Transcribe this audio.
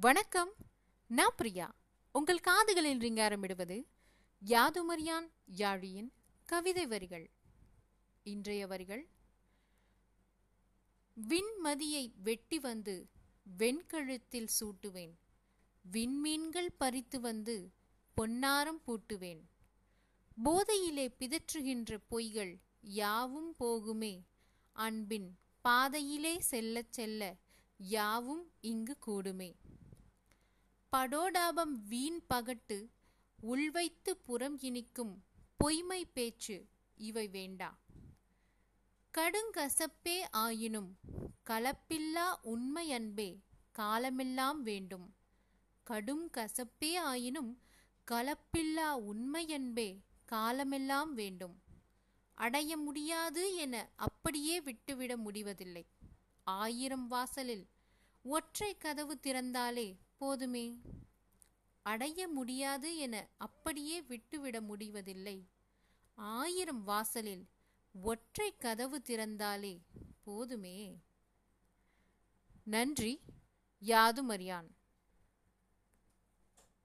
வணக்கம். நான் பிரியா. உங்கள் காதுகளில் ரிங்காரமிடுவது யாதுமரியான் யாழியின் கவிதை வரிகள். இன்றைய வரிகள் விண்மதியை வெட்டி வந்து வெண்கழுத்தில் சூட்டுவேன். விண்மீன்கள் பறித்து வந்து பொன்னாரம் பூட்டுவேன். போதையிலே பிதற்றுகின்ற பொய்கள் யாவும் போகுமே. அன்பின் பாதையிலே செல்லச் செல்ல யாவும் இங்கு கூடுமே. படோடாபம் வீண் பகட்டு உள்வைத்து புறம் இனிக்கும் பொய்மை பேச்சு இவை வேண்டா. கடுங்கசப்பே ஆயினும் கலப்பில்லா உண்மை அன்பே காலமெல்லாம் வேண்டும். கடும் கசப்பே ஆயினும் கலப்பில்லா உண்மை அன்பே காலமெல்லாம் வேண்டும். அடைய முடியாது என அப்படியே விட்டுவிட முடிவதில்லை. ஆயிரம் வாசலில் ஒற்றை கதவு திறந்தாலே போதுமே? அடைய முடியாது என அப்படியே விட்டுவிட முடிவதில்லை. ஆயிரம் வாசலில் ஒற்றை கதவு திறந்தாலே போதுமே? நன்றி யாதுமறியான்